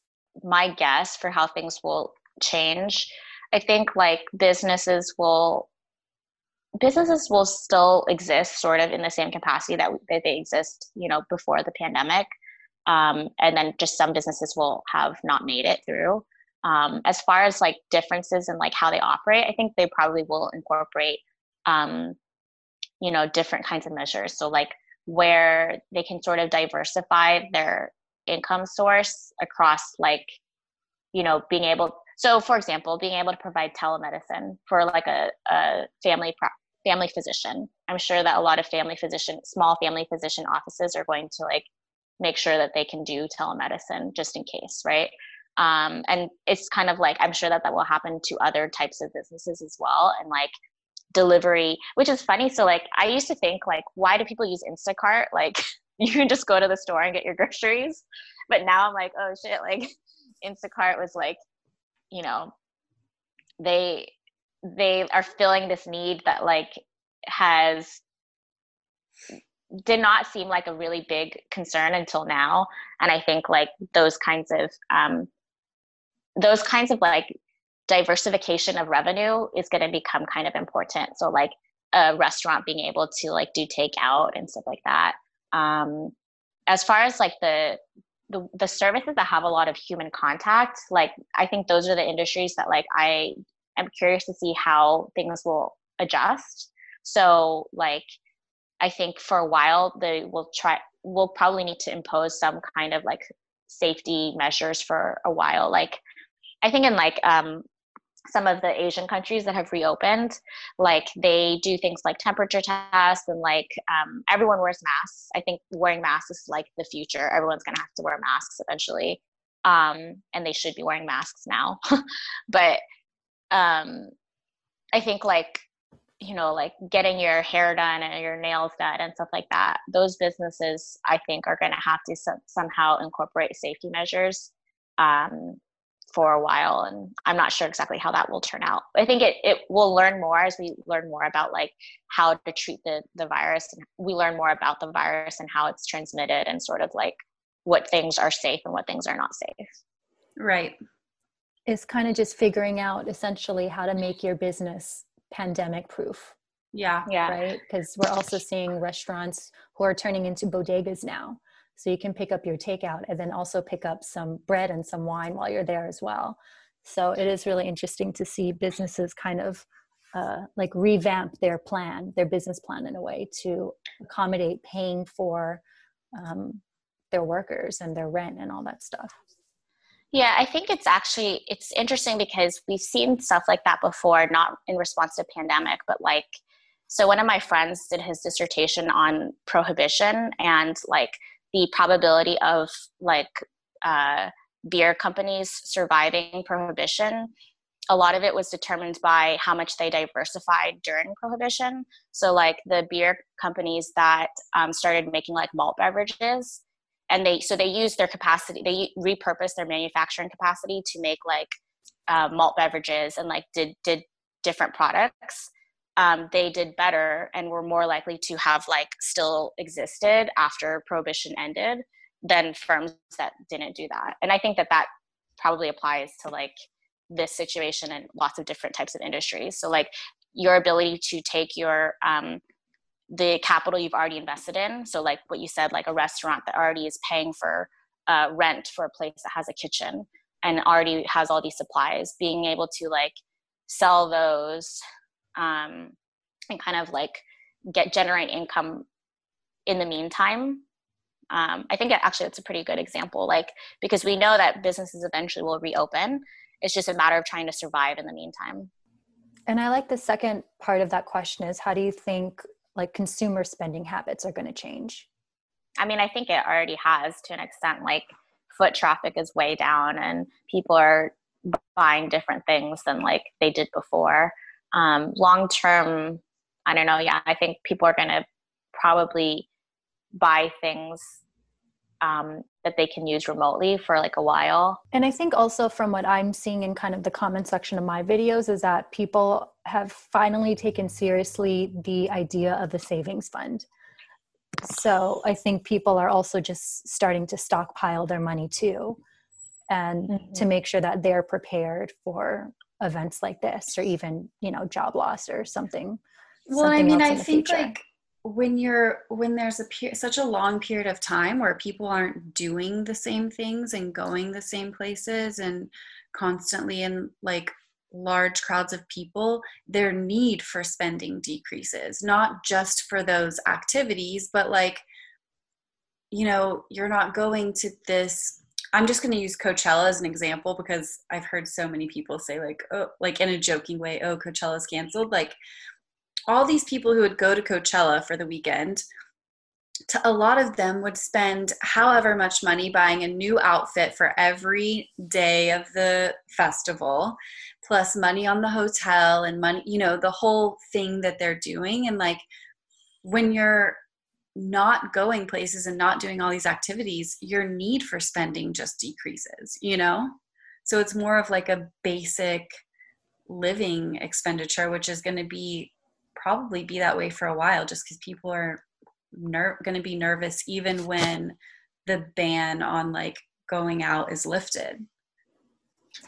My guess for how things will change, I think like businesses will businesses will still exist sort of in the same capacity that, that they exist, you know, before the pandemic. Um, and then just some businesses will have not made it through. Um, as far as like differences in like how they operate, I think they probably will incorporate um, you know different kinds of measures so like where they can sort of diversify their income source across like you know being able so for example being able to provide telemedicine for like a, a family family physician i'm sure that a lot of family physician small family physician offices are going to like make sure that they can do telemedicine just in case right um, and it's kind of like i'm sure that that will happen to other types of businesses as well and like delivery, which is funny. So like I used to think like, why do people use Instacart? Like you can just go to the store and get your groceries. But now I'm like, oh shit, like Instacart was like, you know, they they are filling this need that like has did not seem like a really big concern until now and i think like those kinds of um those kinds of like diversification of revenue is going to become kind of important. So like a restaurant being able to like do takeout and stuff like that. Um, as far as like the, the the services that have a lot of human contact, like I think those are the industries that like I am curious to see how things will adjust. So like I think for a while they will try we'll probably need to impose some kind of like safety measures for a while. Like I think in like um, some of the Asian countries that have reopened, like they do things like temperature tests and like um, everyone wears masks. I think wearing masks is like the future. Everyone's gonna have to wear masks eventually, um, and they should be wearing masks now. but um, I think like you know like getting your hair done and your nails done and stuff like that. Those businesses I think are gonna have to some, somehow incorporate safety measures um, for a while and i'm not sure exactly how that will turn out. I think it, it will learn more as we learn more about like how to treat the, the virus and we learn more about the virus and how it's transmitted and sort of like what things are safe and what things are not safe. Right. It's kind of just figuring out essentially how to make your business pandemic proof. Yeah. Yeah. Right? Because we're also seeing restaurants who are turning into bodegas now so you can pick up your takeout and then also pick up some bread and some wine while you're there as well. So it is really interesting to see businesses kind of uh, like revamp their plan, their business plan in a way to accommodate paying for um, their workers and their rent and all that stuff. Yeah, I think it's actually it's interesting because we've seen stuff like that before, not in response to pandemic, but like so one of my friends did his dissertation on prohibition and like the probability of like uh, beer companies surviving prohibition a lot of it was determined by how much they diversified during prohibition. So like the beer companies that um, started making like malt beverages and they so they used their capacity they repurposed their manufacturing capacity to make like uh, malt beverages and like did did different products um, they did better and were more likely to have like still existed after prohibition ended than firms that didn't do that. And i think that that probably applies to like this situation in lots of different types of industries. So like your ability to take your um, the capital you've already invested in so like what you said like a restaurant that already is paying for uh, rent for a place that has a kitchen and already has all these supplies being able to like sell those um, and kind of like get generate income in the meantime. Um, i think it, actually it's a pretty good example like because we know that businesses eventually will reopen. It's just a matter of trying to survive in the meantime. And i like the second part of that question is how do you think like consumer spending habits are going to change? I mean i think it already has to an extent like foot traffic is way down and people are buying different things than like they did before um, long term i don't know yeah i think people are going to probably buy things um, that they can use remotely for like a while. And I think also from what I'm seeing in kind of the comment section of my videos is that people have finally taken seriously the idea of the savings fund. So I think people are also just starting to stockpile their money too and mm-hmm. to make sure that they're prepared for events like this or even, you know, job loss or something. Well, something I mean, I think future. like when you're when there's a per- such a long period of time where people aren't doing the same things and going the same places and constantly in like large crowds of people their need for spending decreases not just for those activities but like you know you're not going to this i'm just going to use coachella as an example because i've heard so many people say like oh like in a joking way oh coachella's canceled like all these people who would go to Coachella for the weekend, to, a lot of them would spend however much money buying a new outfit for every day of the festival, plus money on the hotel and money, you know, the whole thing that they're doing. And like when you're not going places and not doing all these activities, your need for spending just decreases, you know? So it's more of like a basic living expenditure, which is going to be probably be that way for a while just because people are ner- going to be nervous even when the ban on like going out is lifted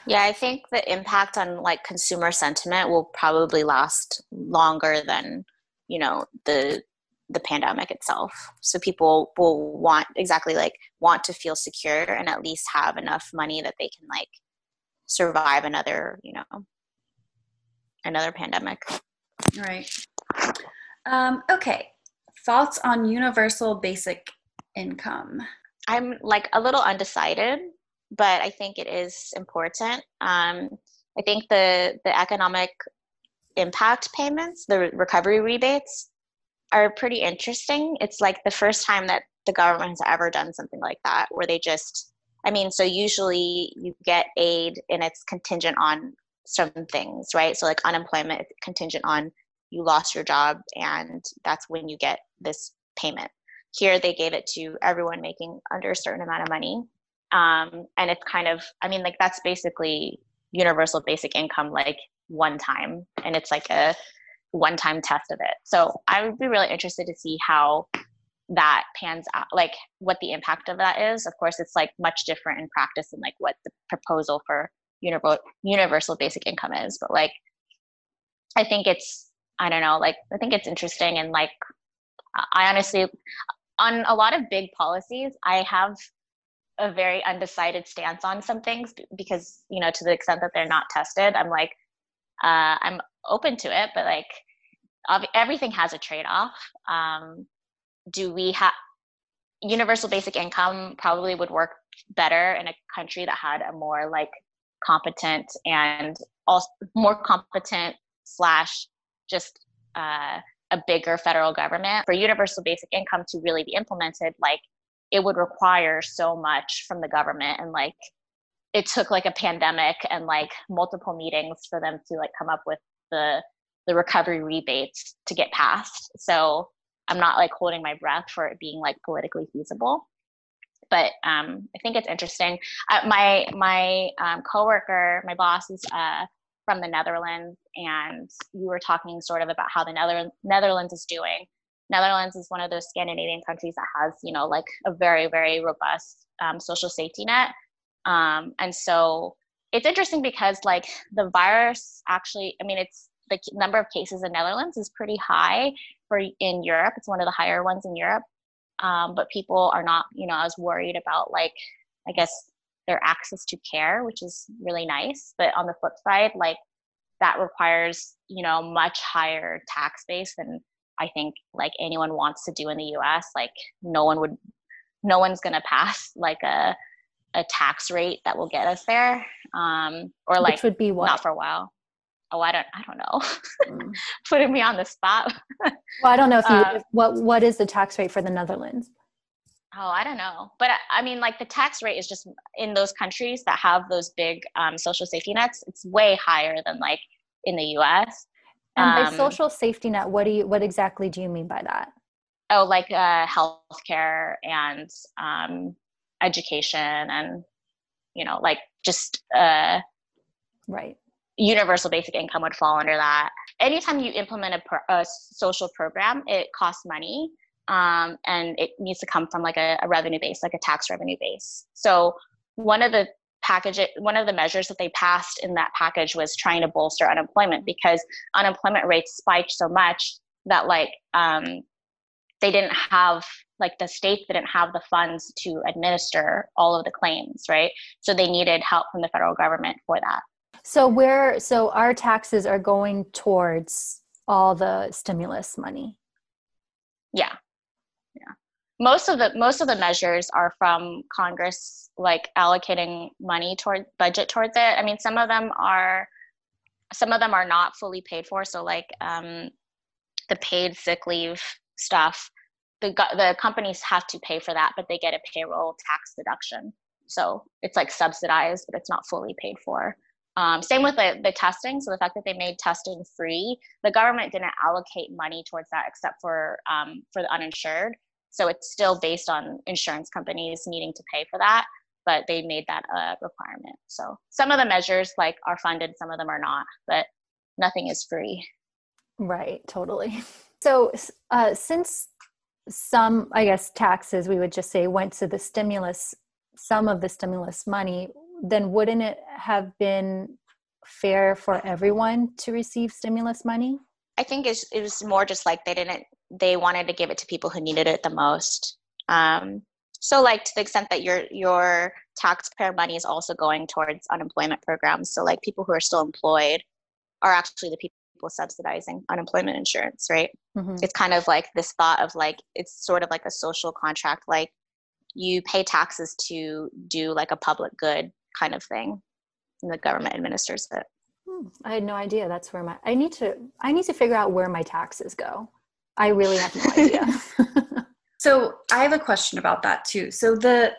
yeah i think the impact on like consumer sentiment will probably last longer than you know the the pandemic itself so people will want exactly like want to feel secure and at least have enough money that they can like survive another you know another pandemic Right. Um, okay. Thoughts on universal basic income? I'm like a little undecided, but I think it is important. Um, I think the the economic impact payments, the recovery rebates, are pretty interesting. It's like the first time that the government has ever done something like that, where they just, I mean, so usually you get aid and it's contingent on some things, right? So like unemployment contingent on you lost your job and that's when you get this payment. Here they gave it to everyone making under a certain amount of money. Um, and it's kind of, I mean, like that's basically universal basic income, like one time. And it's like a one time test of it. So I would be really interested to see how that pans out like what the impact of that is of course it's like much different in practice than like what the proposal for universal basic income is but like i think it's i don't know like i think it's interesting and like i honestly on a lot of big policies i have a very undecided stance on some things because you know to the extent that they're not tested i'm like uh, i'm open to it but like everything has a trade-off. Um, do we have universal basic income probably would work better in a country that had a more like competent and also more competent slash just uh, a bigger federal government. For universal basic income to really be implemented like it would require so much from the government and like it took like a pandemic and like multiple meetings for them to like come up with the the recovery rebates to get passed. So i'm not like holding my breath for it being like politically feasible. But um, i think it's interesting. Uh, my my um, coworker my boss is uh, from the netherlands and we were talking sort of about how the Nether- netherlands is doing. Netherlands is one of those scandinavian countries that has you know like a very very robust um, social safety net um, and so it's interesting because like the virus actually, I mean, it's the number of cases in Netherlands is pretty high for in Europe. It's one of the higher ones in Europe. Um, but people are not, you know, as worried about like, I guess their access to care, which is really nice. But on the flip side, like that requires, you know, much higher tax base than I think like anyone wants to do in the US. Like no one would, no one's to pass like a, a tax rate that will get us there um or like Which would be what? not for a while. Oh i don't i don't know. Mm. putting me on the spot. Well i don't know if you uh, what what is the tax rate for the netherlands? Oh i don't know. But I, I, mean like the tax rate is just in those countries that have those big um, social safety nets it's way higher than like in the us and by um, social safety net what do you what exactly do you mean by that? Oh like uh healthcare and um education and you know like just uh right. universal basic income would fall under that. Anytime you implement a, pro- a social program it costs money um, and it needs to come from like a, a revenue base like a tax revenue base. So one of the package one of the measures that they passed in that package was trying to bolster unemployment because unemployment rates spiked so much that like um, they didn't have like the states didn't have the funds to administer all of the claims right? So they needed help from the federal government for that. So where so our taxes are going towards all the stimulus money? Yeah. Yeah. Most of the most of the measures are from congress like allocating money toward budget towards it. I mean some of them are some of them are not fully paid for. So like um, the paid sick leave stuff the the companies have to pay for that but they get a payroll tax deduction. So it's like subsidized but it's not fully paid for. Um, same with the, the testing. So the fact that they made testing free the government didn't allocate money towards that except for um, for the uninsured. So it's still based on insurance companies needing to pay for that but they made that a requirement. So some of the measures like are funded some of them are not but nothing is free. Right totally. So uh, since some i guess taxes we would just say went to the stimulus some of the stimulus money then wouldn't it have been fair for everyone to receive stimulus money? I think it was more just like they didn't they wanted to give it to people who needed it the most. Um, so like to the extent that your your taxpayer money is also going towards unemployment programs. So like people who are still employed are actually the people people subsidizing unemployment insurance, right? Mm-hmm. It's kind of like this thought of like, it's sort of like a social contract, like you pay taxes to do like a public good kind of thing, and the government administers it. Hmm. I had no idea that's where my, I need to, I need to figure out where my taxes go. I really have no idea. so I have a question about that too. So the,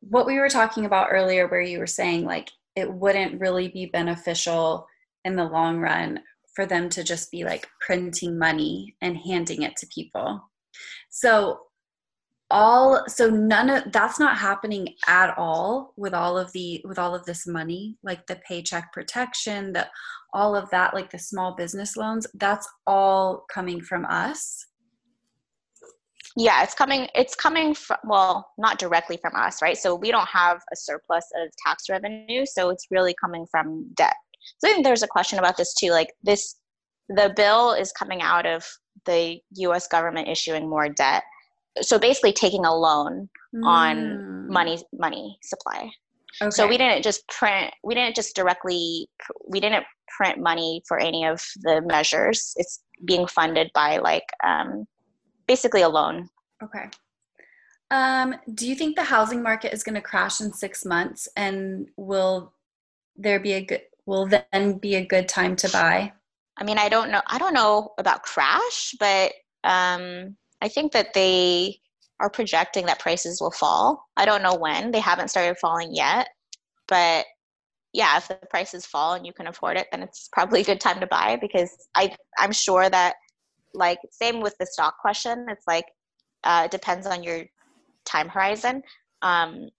what we were talking about earlier, where you were saying like it wouldn't really be beneficial in the long run for them to just be like printing money and handing it to people. So all so none of that's not happening at all with all of the with all of this money like the paycheck protection the all of that like the small business loans. That's all coming from us. Yeah it's coming it's coming from well not directly from us right? So we don't have a surplus of tax revenue so it's really coming from debt so I think there's a question about this too. Like this, the bill is coming out of the U.S. government issuing more debt. So basically, taking a loan mm. on money money supply. Okay. So we didn't just print. We didn't just directly. We didn't print money for any of the measures. It's being funded by like um, basically a loan. Okay. Um, do you think the housing market is going to crash in six months, and will there be a good will then be a good time to buy? I mean, I don't know. I don't know about crash, but um, I think that they are projecting that prices will fall. I don't know when. They haven't started falling yet. But yeah, if the prices fall and you can afford it, then it's probably a good time to buy because I I'm sure that like same with the stock question. It's like uh, it depends on your time horizon. Um,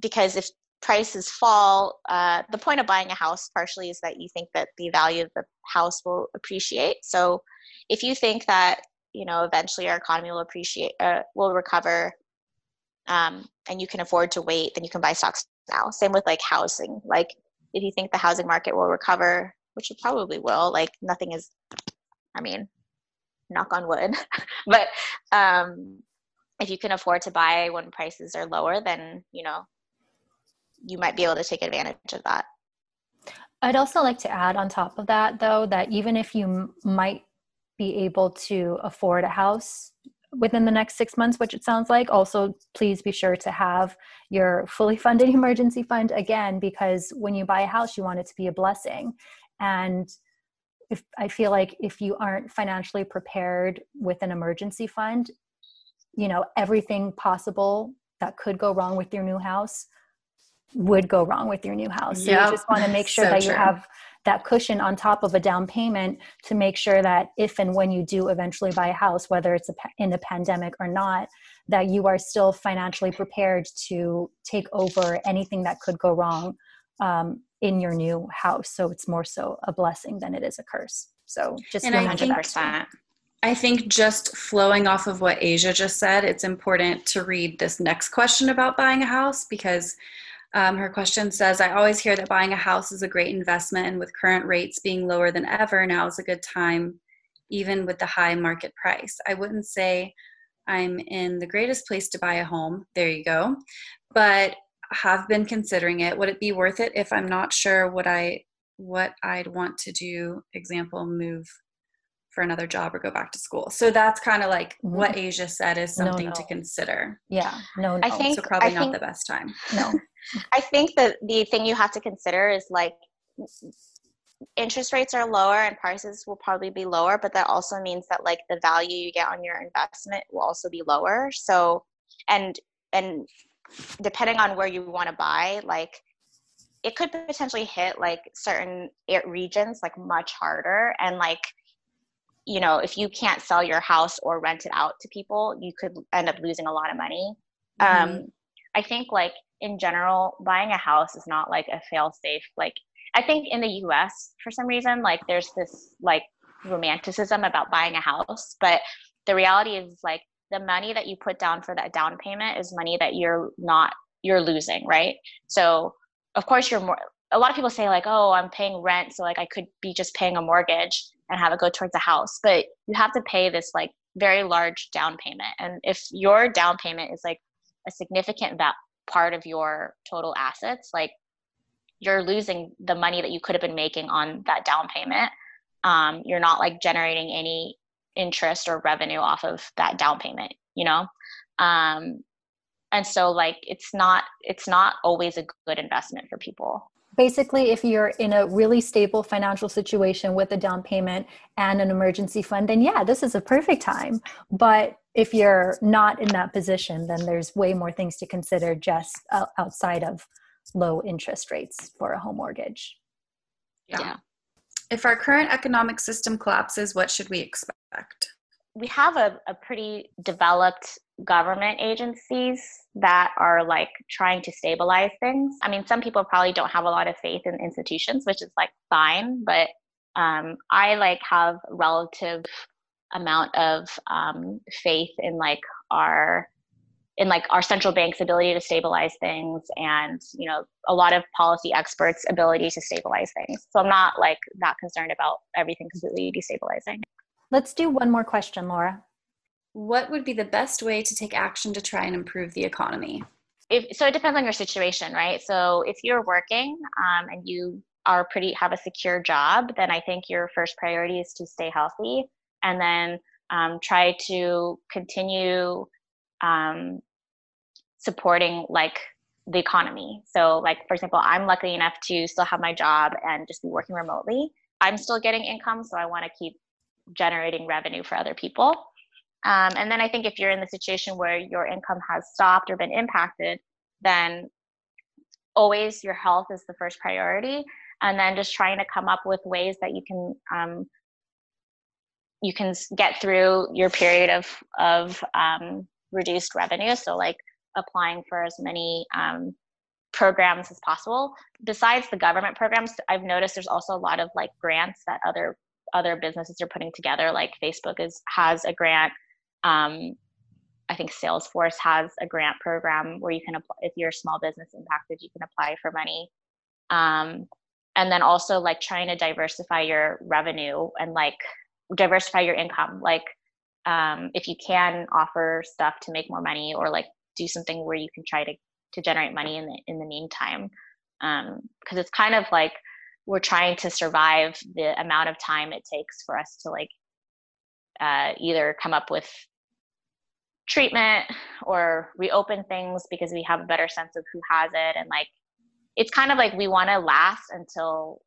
because if prices fall, uh, the point of buying a house partially is that you think that the value of the house will appreciate. So if you think that you know eventually our economy will appreciate uh, will recover um, and you can afford to wait then you can buy stocks now same with like housing like if you think the housing market will recover which it probably will like nothing is i mean knock on wood but um, if you can afford to buy when prices are lower then you know you might be able to take advantage of that i'd also like to add on top of that though that even if you m- might be able to afford a house within the next six months, which it sounds like. Also, please be sure to have your fully funded emergency fund again, because when you buy a house, you want it to be a blessing. And if I feel like if you aren't financially prepared with an emergency fund, you know, everything possible that could go wrong with your new house would go wrong with your new house. So yep. you just want to make sure so that true. you have that cushion on top of a down payment to make sure that if and when you do eventually buy a house, whether it's a, in a pandemic or not, that you are still financially prepared to take over anything that could go wrong um, in your new house. So it's more so a blessing than it is a curse. So just and I think, that. I think just flowing off of what Asia just said, it's important to read this next question about buying a house because um, her question says, I always hear that buying a house is a great investment, and with current rates being lower than ever, now is a good time, even with the high market price. I wouldn't say I'm in the greatest place to buy a home. There you go. But have been considering it. Would it be worth it if I'm not sure what I what I'd want to do? Example, move for another job or go back to school. So that's kind of like mm-hmm. what Asia said is something no, no. to consider. Yeah, no, no. I think so probably I not think, the best time. No, I think that the thing you have to consider is like interest rates are lower and prices will probably be lower, but that also means that like the value you get on your investment will also be lower. So, and and depending on where you want to buy, like it could potentially hit like certain regions like much harder and like you know if you can't sell your house or rent it out to people you could end up losing a lot of money mm-hmm. um i think like in general, buying a house is not like a fail safe. Like I think in the US for some reason, like there's this like romanticism about buying a house, but the reality is like the money that you put down for that down payment is money that you're not you're losing, right? So of course you're more a lot of people say like, oh, I'm paying rent, so like I could be just paying a mortgage and have it go towards a house. But you have to pay this like very large down payment. And if your down payment is like a significant va- part of your total assets like you're losing the money that you could have been making on that down payment um, you're not like generating any interest or revenue off of that down payment you know um, and so like it's not it's not always a good investment for people basically if you're in a really stable financial situation with a down payment and an emergency fund then yeah this is a perfect time but if you're not in that position then there's way more things to consider just outside of low interest rates for a home mortgage yeah. yeah. if our current economic system collapses what should we expect we have a, a pretty developed government agencies that are like trying to stabilize things. I mean, some people probably don't have a lot of faith in institutions, which is like fine, but um, I like have relative amount of um, faith in like our in like our central bank's ability to stabilize things and you know a lot of policy experts ability to stabilize things. So i'm not like that concerned about everything completely destabilizing. Let's do one more question laura what would be the best way to take action to try and improve the economy? If, so it depends on your situation, right? So if you're working um, and you are pretty have a secure job, then I think your first priority is to stay healthy, and then um, try to continue um, supporting like the economy. So like for example, I'm lucky enough to still have my job and just be working remotely. I'm still getting income, so I want to keep generating revenue for other people. Um, and then I think if you're in the situation where your income has stopped or been impacted, then always your health is the first priority. And then just trying to come up with ways that you can um, you can get through your period of of um, reduced revenue. So like applying for as many um, programs as possible. Besides the government programs, I've noticed there's also a lot of like grants that other other businesses are putting together. Like Facebook is has a grant. Um, I think Salesforce has a grant program where you can apply if you're a small business impacted, you can apply for money. Um, and then also like trying to diversify your revenue and like diversify your income. Like um, if you can offer stuff to make more money or like do something where you can try to to generate money in the in the meantime because um, it's kind of like we're trying to survive the amount of time it takes for us to like uh, either come up with treatment or reopen things because we have a better sense of who has it. And like it's kind of like we want to last until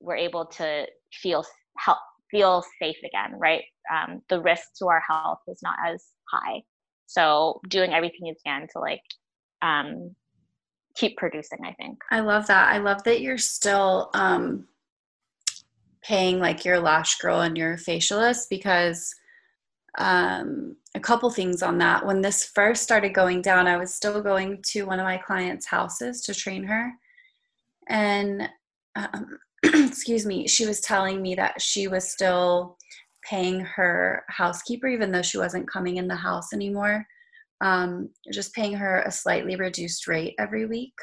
we're able to feel help feel safe again right? Um, the risk to our health is not as high. So doing everything you can to like um, keep producing i think. I love that. I love that you're still um, paying like your lash girl and your facialist because um, a couple things on that when this first started going down i was still going to one of my clients houses to train her and um, excuse me she was telling me that she was still paying her housekeeper even though she wasn't coming in the house anymore um, just paying her a slightly reduced rate every week.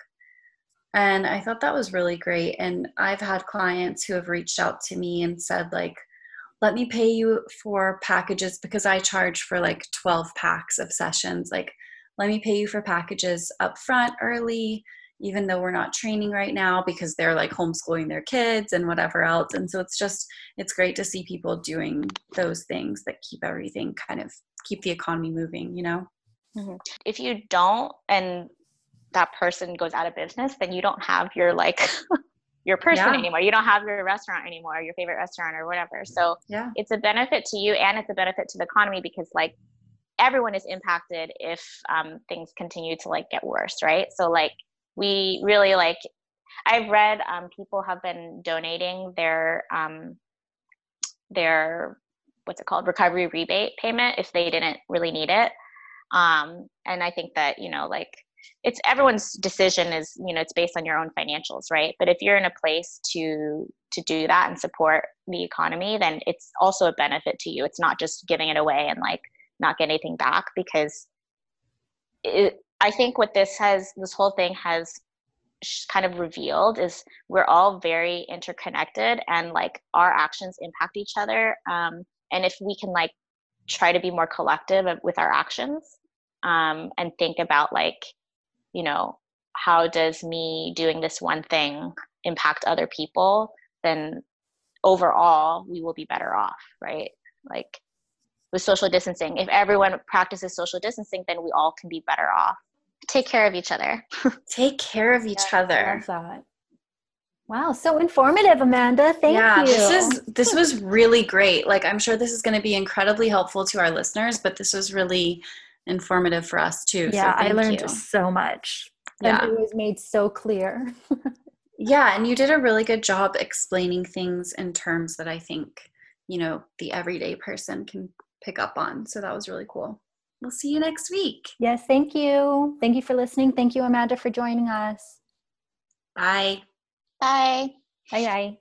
And I thought that was really great. And I've had clients who have reached out to me and said, like, let me pay you for packages because I charge for like 12 packs of sessions. Like, let me pay you for packages up front early, even though we're not training right now because they're like homeschooling their kids and whatever else. And so it's just, it's great to see people doing those things that keep everything kind of keep the economy moving, you know? Mm-hmm. If you don't, and that person goes out of business, then you don't have your like your person yeah. anymore. You don't have your restaurant anymore, your favorite restaurant or whatever. So yeah. it's a benefit to you and it's a benefit to the economy because like everyone is impacted if um, things continue to like get worse, right? So like we really like I've read um, people have been donating their um, their what's it called recovery rebate payment if they didn't really need it um, and i think that you know like it's everyone's decision is you know it's based on your own financials right? But if you're in a place to to do that and support the economy then it's also a benefit to you. It's not just giving it away and like not get anything back because it, i think what this has this whole thing has kind of revealed is we're all very interconnected and like our actions impact each other um, and if we can like try to be more collective with our actions um, and think about like you know how does me doing this one thing impact other people then overall we will be better off right like with social distancing if everyone practices social distancing then we all can be better off take care of each other take care of each yeah, other Wow, so informative, Amanda. Thank yeah, you. this is this was really great. Like I'm sure this is going to be incredibly helpful to our listeners, but this was really informative for us too. Yeah, so I learned you. so much. Yeah. it was made so clear. yeah, and you did a really good job explaining things in terms that I think, you know, the everyday person can pick up on. So that was really cool. We'll see you next week. Yes, thank you. Thank you for listening. Thank you, Amanda, for joining us. Bye. Bye. Bye bye.